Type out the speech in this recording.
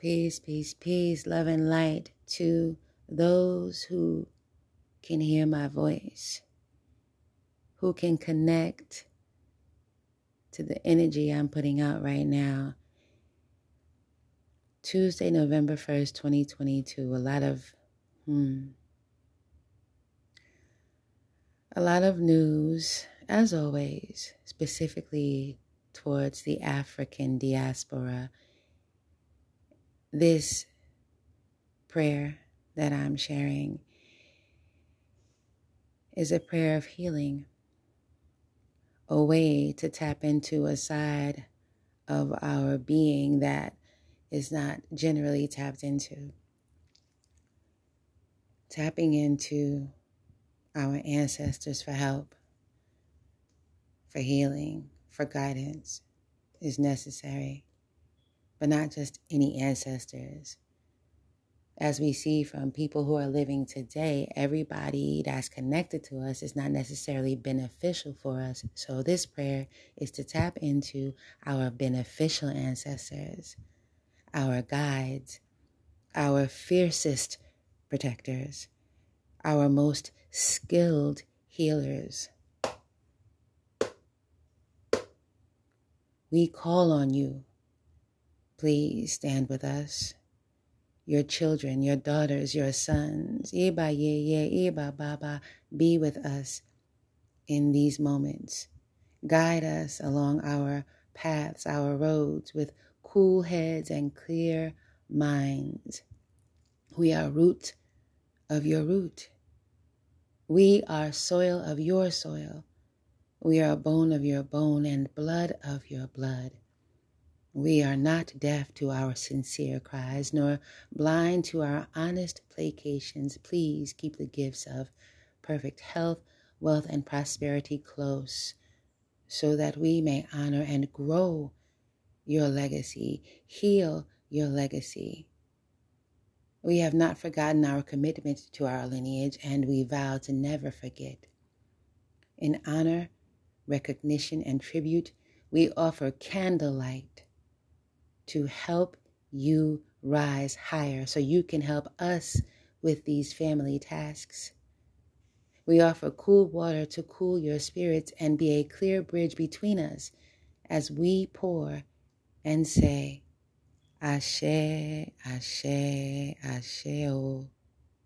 Peace, peace, peace, love and light to those who can hear my voice, who can connect to the energy I'm putting out right now. Tuesday, November 1st, 2022. A lot of, hmm, a lot of news, as always, specifically towards the African diaspora. This prayer that I'm sharing is a prayer of healing, a way to tap into a side of our being that is not generally tapped into. Tapping into our ancestors for help, for healing, for guidance is necessary, but not just any ancestors. As we see from people who are living today, everybody that's connected to us is not necessarily beneficial for us. So, this prayer is to tap into our beneficial ancestors, our guides, our fiercest protectors, our most skilled healers. We call on you. Please stand with us. Your children, your daughters, your sons, Iba ye ye, Iba Baba, be with us in these moments. Guide us along our paths, our roads with cool heads and clear minds. We are root of your root. We are soil of your soil. We are bone of your bone and blood of your blood. We are not deaf to our sincere cries, nor blind to our honest placations. Please keep the gifts of perfect health, wealth, and prosperity close, so that we may honor and grow your legacy, heal your legacy, we have not forgotten our commitment to our lineage, and we vow to never forget. In honor, recognition, and tribute, we offer candlelight to help you rise higher so you can help us with these family tasks. We offer cool water to cool your spirits and be a clear bridge between us as we pour and say, Ashe, Ashe, Ashe. Oh.